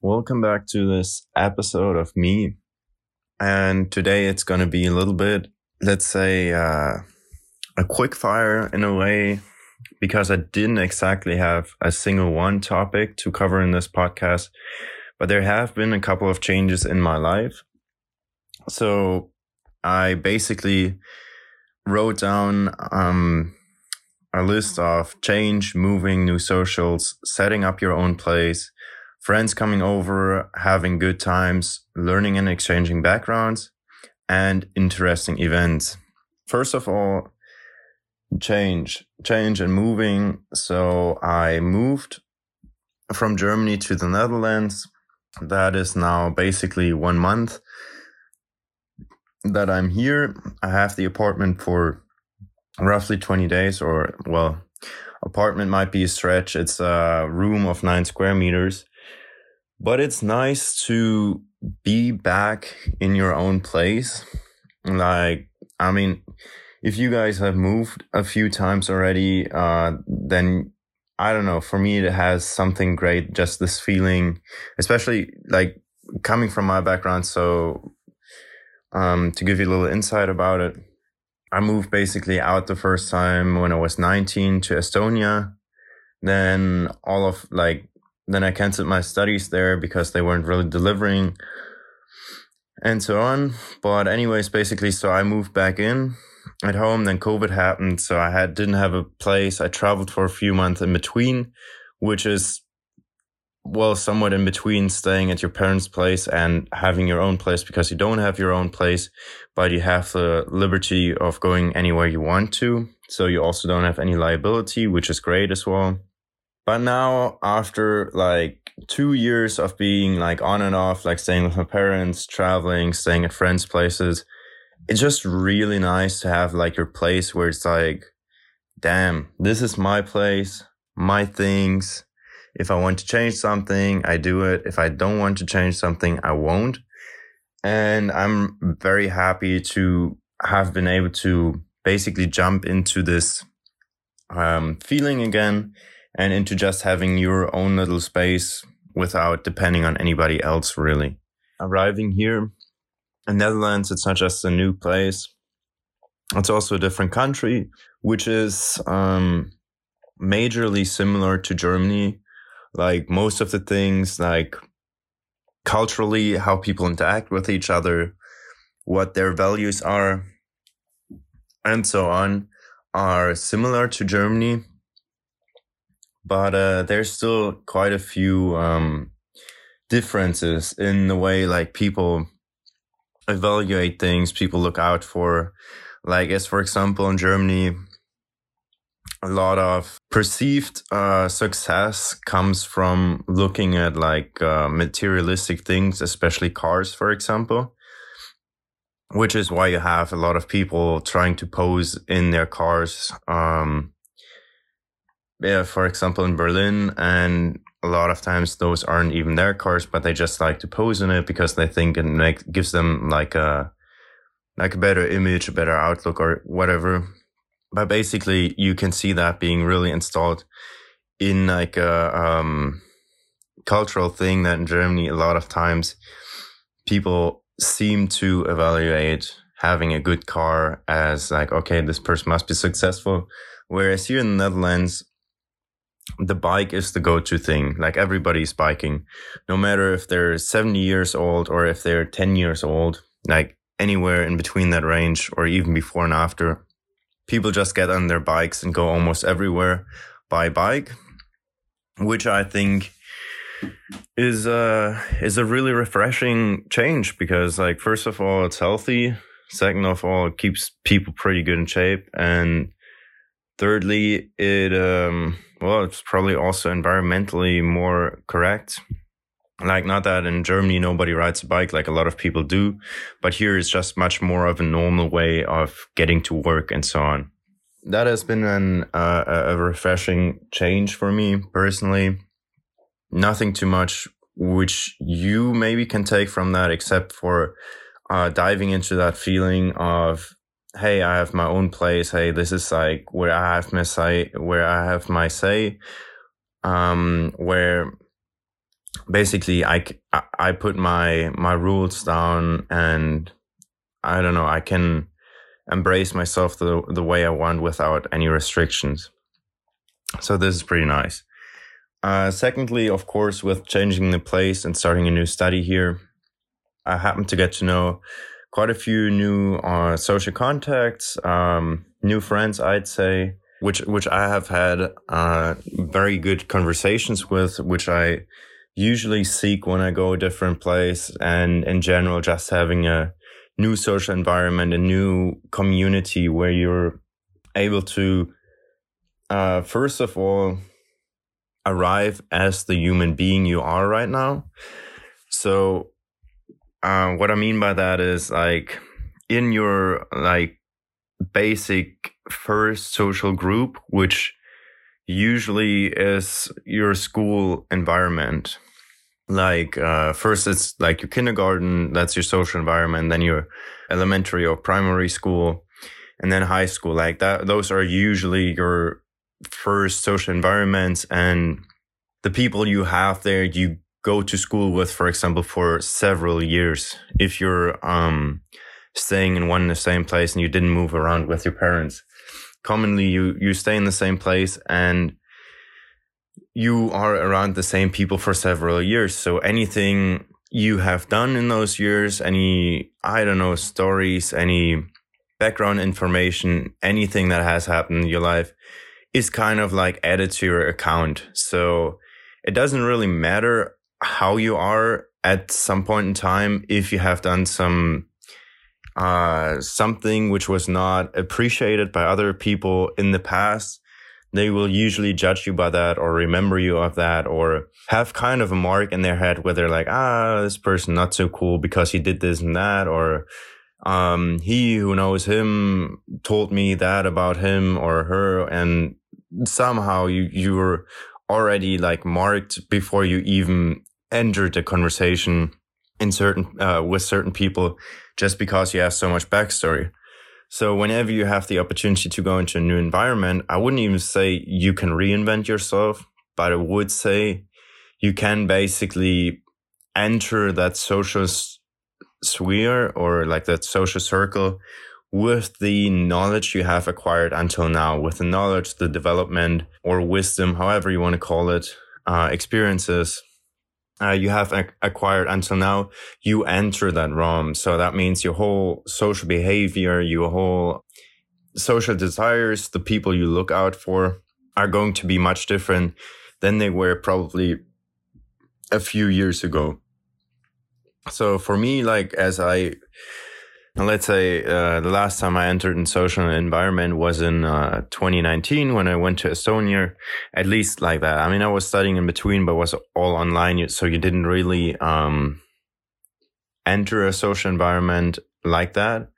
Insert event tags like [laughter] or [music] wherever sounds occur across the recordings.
Welcome back to this episode of me. And today it's going to be a little bit, let's say, uh, a quick fire in a way, because I didn't exactly have a single one topic to cover in this podcast, but there have been a couple of changes in my life. So I basically wrote down, um, a list of change, moving, new socials, setting up your own place, friends coming over, having good times, learning and exchanging backgrounds, and interesting events. First of all, change, change and moving. So I moved from Germany to the Netherlands. That is now basically one month that I'm here. I have the apartment for roughly 20 days or well, apartment might be a stretch. It's a room of nine square meters but it's nice to be back in your own place. Like, I mean, if you guys have moved a few times already, uh, then I don't know. For me, it has something great. Just this feeling, especially like coming from my background. So, um, to give you a little insight about it, I moved basically out the first time when I was 19 to Estonia. Then all of like then I canceled my studies there because they weren't really delivering and so on. But anyways, basically, so I moved back in at home. Then COVID happened. So I had, didn't have a place. I traveled for a few months in between, which is, well, somewhat in between staying at your parents' place and having your own place because you don't have your own place, but you have the liberty of going anywhere you want to. So you also don't have any liability, which is great as well. But now after like two years of being like on and off, like staying with my parents, traveling, staying at friends' places, it's just really nice to have like your place where it's like, damn, this is my place, my things. If I want to change something, I do it. If I don't want to change something, I won't. And I'm very happy to have been able to basically jump into this um, feeling again and into just having your own little space without depending on anybody else, really. Arriving here in Netherlands, it's not just a new place. It's also a different country, which is, um, majorly similar to Germany. Like most of the things, like culturally, how people interact with each other, what their values are, and so on, are similar to Germany but uh, there's still quite a few um, differences in the way like people evaluate things, people look out for. Like, as for example, in Germany, a lot of perceived uh, success comes from looking at like uh, materialistic things, especially cars, for example. Which is why you have a lot of people trying to pose in their cars. Um, yeah, for example, in Berlin, and a lot of times those aren't even their cars, but they just like to pose in it because they think it make, gives them like a like a better image, a better outlook, or whatever. But basically, you can see that being really installed in like a um, cultural thing that in Germany, a lot of times people seem to evaluate having a good car as like, okay, this person must be successful. Whereas here in the Netherlands, the bike is the go-to thing. Like everybody's biking, no matter if they're 70 years old or if they're 10 years old, like anywhere in between that range or even before and after. People just get on their bikes and go almost everywhere by bike, which I think is uh is a really refreshing change because like first of all it's healthy, second of all it keeps people pretty good in shape and thirdly it um well, it's probably also environmentally more correct. Like, not that in Germany nobody rides a bike like a lot of people do, but here it's just much more of a normal way of getting to work and so on. That has been an, uh, a refreshing change for me personally. Nothing too much which you maybe can take from that except for uh, diving into that feeling of hey, I have my own place. Hey, this is like where I have my say, where I have my say, um, where basically I, I put my, my rules down and I don't know, I can embrace myself the, the way I want without any restrictions. So this is pretty nice. Uh, secondly, of course, with changing the place and starting a new study here, I happen to get to know quite a few new uh, social contacts, um, new friends, I'd say, which which I have had uh, very good conversations with, which I usually seek when I go a different place, and in general, just having a new social environment, a new community where you're able to, uh, first of all, arrive as the human being you are right now. So, uh, what I mean by that is like in your like basic first social group, which usually is your school environment. Like, uh, first it's like your kindergarten, that's your social environment, then your elementary or primary school, and then high school. Like that, those are usually your first social environments and the people you have there you go to school with for example for several years if you're um staying in one and the same place and you didn't move around with your parents commonly you you stay in the same place and you are around the same people for several years so anything you have done in those years any i don't know stories any background information anything that has happened in your life is kind of like added to your account. So it doesn't really matter how you are at some point in time if you have done some uh, something which was not appreciated by other people in the past. They will usually judge you by that or remember you of that or have kind of a mark in their head where they're like, ah, this person not so cool because he did this and that or um, he who knows him told me that about him or her. And somehow you, you were already like marked before you even entered the conversation in certain, uh, with certain people just because you have so much backstory. So whenever you have the opportunity to go into a new environment, I wouldn't even say you can reinvent yourself, but I would say you can basically enter that social sphere or like that social circle with the knowledge you have acquired until now, with the knowledge, the development or wisdom, however you want to call it, uh, experiences uh, you have acquired until now, you enter that realm. So that means your whole social behavior, your whole social desires, the people you look out for are going to be much different than they were probably a few years ago. So for me, like as I, let's say uh, the last time I entered in social environment was in uh, 2019 when I went to Estonia, at least like that. I mean, I was studying in between, but was all online, so you didn't really um, enter a social environment like that.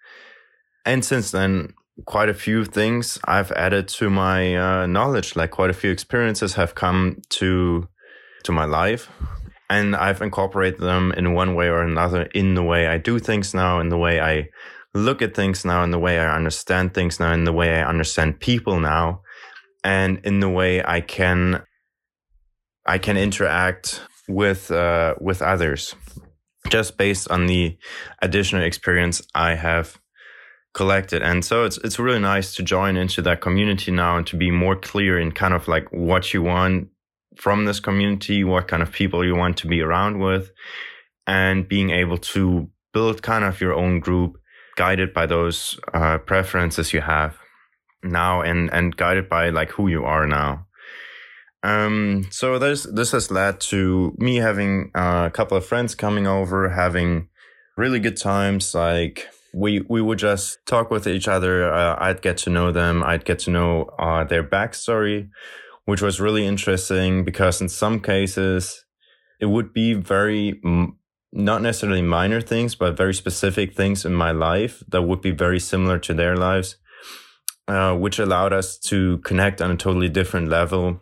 And since then, quite a few things I've added to my uh, knowledge. Like quite a few experiences have come to to my life and I've incorporated them in one way or another in the way I do things now, in the way I look at things now, in the way I understand things now, in the way I understand people now, and in the way I can I can interact with uh, with others, just based on the additional experience I have collected. And so it's it's really nice to join into that community now and to be more clear in kind of like what you want from this community, what kind of people you want to be around with, and being able to build kind of your own group guided by those uh, preferences you have now and, and guided by like who you are now. Um, so this, this has led to me having a couple of friends coming over, having really good times. Like we, we would just talk with each other. Uh, I'd get to know them. I'd get to know, uh, their backstory which was really interesting because in some cases it would be very not necessarily minor things, but very specific things in my life that would be very similar to their lives, uh, which allowed us to connect on a totally different level,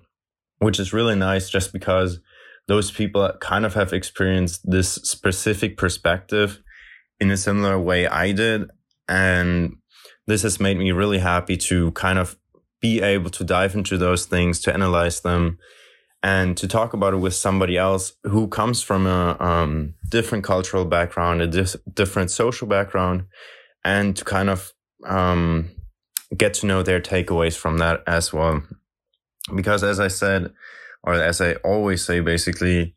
which is really nice just because those people kind of have experienced this specific perspective in a similar way I did. And this has made me really happy to kind of be able to dive into those things, to analyze them, and to talk about it with somebody else who comes from a um, different cultural background, a different social background, and to kind of um, get to know their takeaways from that as well. Because as I said, or as I always say, basically,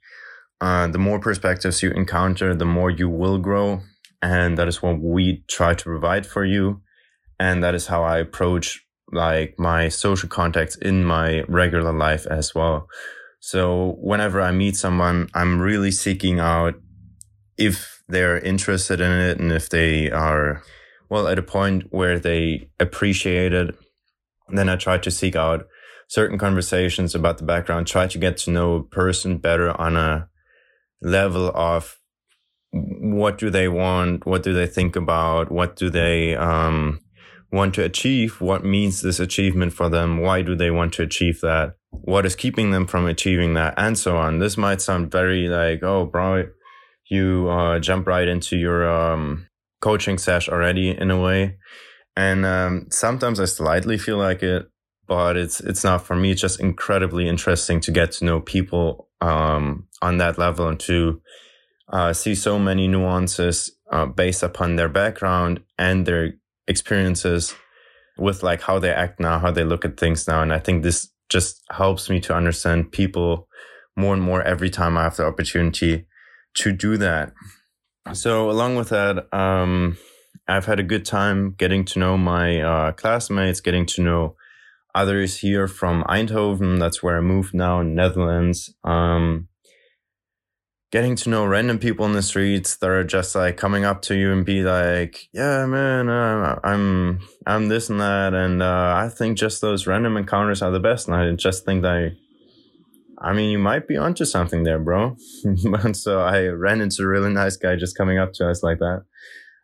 uh, the more perspectives you encounter, the more you will grow. And that is what we try to provide for you. And that is how I approach like my social contacts in my regular life as well. So whenever I meet someone, I'm really seeking out if they're interested in it and if they are, well, at a point where they appreciate it. Then I try to seek out certain conversations about the background, try to get to know a person better on a level of what do they want, what do they think about, what do they um, want to achieve, what means this achievement for them, why do they want to achieve that, what is keeping them from achieving that, and so on. This might sound very like, oh, bro, you uh, jump right into your um, coaching sesh already in a way. And um, sometimes I slightly feel like it, but it's it's not for me. It's just incredibly interesting to get to know people um, on that level and to uh, see so many nuances uh, based upon their background and their experiences with like how they act now, how they look at things now. And I think this just helps me to understand people more and more every time I have the opportunity to do that. So along with that, um, I've had a good time getting to know my uh, classmates, getting to know others here from Eindhoven. That's where I moved now in Netherlands. Um, getting to know random people in the streets that are just like coming up to you and be like, "Yeah, man, uh, I'm I'm this and that," and uh, I think just those random encounters are the best. And I just think that, I mean, you might be onto something there, bro. [laughs] so I ran into a really nice guy just coming up to us like that,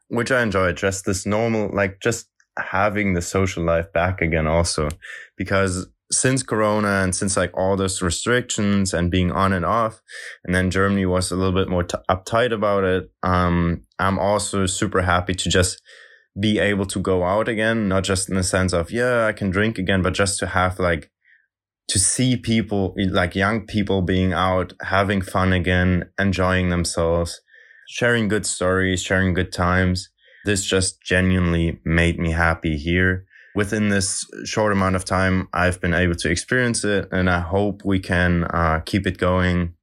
which I enjoy. Just this normal, like just having the social life back again, also because since Corona and since like all those restrictions and being on and off, and then Germany was a little bit more t- uptight about it. Um, I'm also super happy to just be able to go out again, not just in the sense of, yeah, I can drink again, but just to have like, to see people, like young people being out, having fun again, enjoying themselves, sharing good stories, sharing good times. This just genuinely made me happy here within this short amount of time, I've been able to experience it, and I hope we can uh, keep it going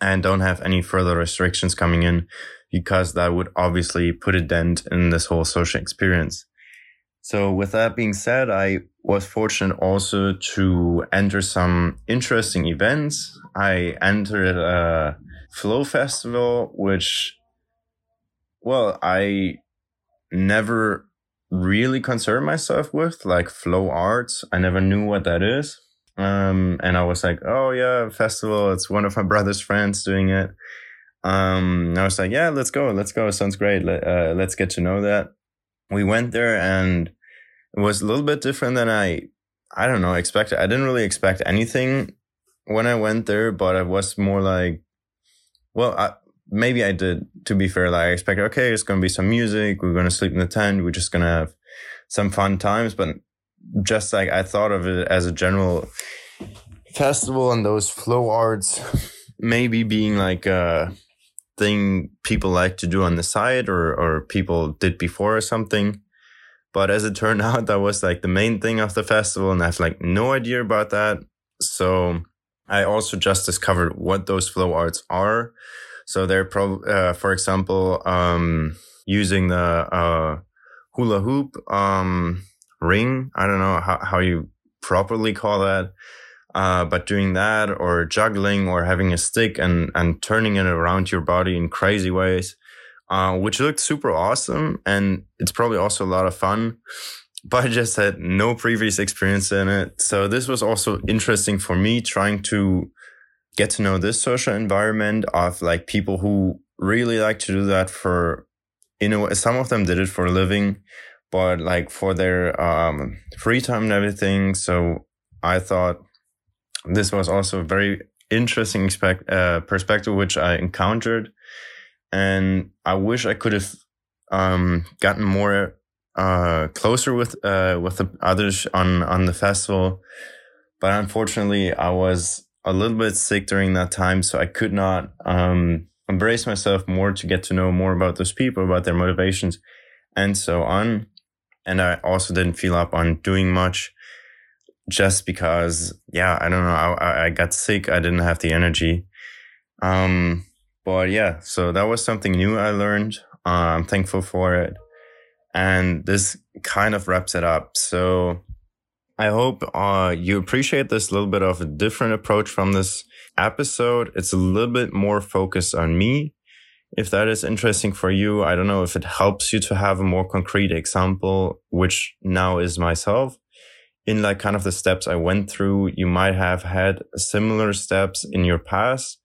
and don't have any further restrictions coming in because that would obviously put a dent in this whole social experience. So, with that being said, I was fortunate also to enter some interesting events. I entered a Flow Festival, which, well, I never really concern myself with, like flow arts. I never knew what that is. Um, and I was like, oh yeah, festival. It's one of my [laughs] brother's friends doing it. Um, I was like, yeah, let's go. Let's go. Sounds great. Let, uh, let's get to know that. We went there and it was a little bit different than I, I don't know, expected. I didn't really expect anything when I went there, but I was more like, well, I, maybe I did, to be fair. Like I expected, okay, it's going to be some music. We're going to sleep in the tent. We're just going to have some fun times. But just like I thought of it as a general festival and those flow arts maybe being like a thing people like to do on the side or, or people did before or something. But as it turned [laughs] out, that was like the main thing of the festival. And I have like no idea about that. So I also just discovered what those flow arts are. So they're probably, uh, for example, um, using the uh, hula hoop um, ring. I don't know how, how you properly call that. Uh, but doing that or juggling or having a stick and, and turning it around your body in crazy ways, uh, which looked super awesome. And it's probably also a lot of fun, but I just had no previous experience in it. So this was also interesting for me trying to get to know this social environment of like people who really like to do that for you know some of them did it for a living but like for their um, free time and everything. So i thought this was also a very interesting expect, uh, perspective which i encountered and i wish i could have um, gotten more uh, closer with uh, with the others on on the festival but unfortunately i was a little bit sick during that time, so I could not um, embrace myself more to get to know more about those people, about their motivations, and so on. And I also didn't feel up on doing much just because, yeah, I don't know. I, I got sick. I didn't have the energy. Um, but yeah, so that was something new I learned. Uh, I'm thankful for it. And this kind of wraps it up. So I hope uh, you appreciate this little bit of a different approach from this episode. It's a little bit more focused on me. If that is interesting for you, I don't know if it helps you to have a more concrete example, which now is myself. In like kind of the steps I went through, you might have had similar steps in your past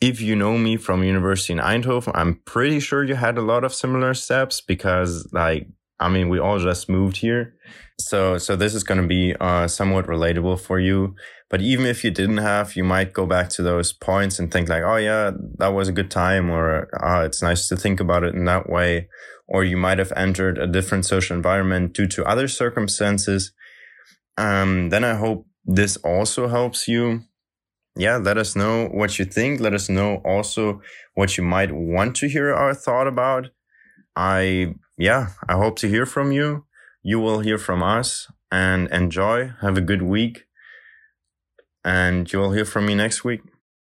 if you know me from university in Eindhoven, I'm pretty sure you had a lot of similar steps because like, I mean, we all just moved here. So, so this is going to be uh, somewhat relatable for you. But even if you didn't have, you might go back to those points and think like, oh yeah, that was a good time or oh, it's nice to think about it in that way. Or you might have entered a different social environment due to other circumstances. Um, then I hope this also helps you yeah, let us know what you think. Let us know also what you might want to hear our thought about. I, yeah, I hope to hear from you. You will hear from us and enjoy. Have a good week. And you will hear from me next week.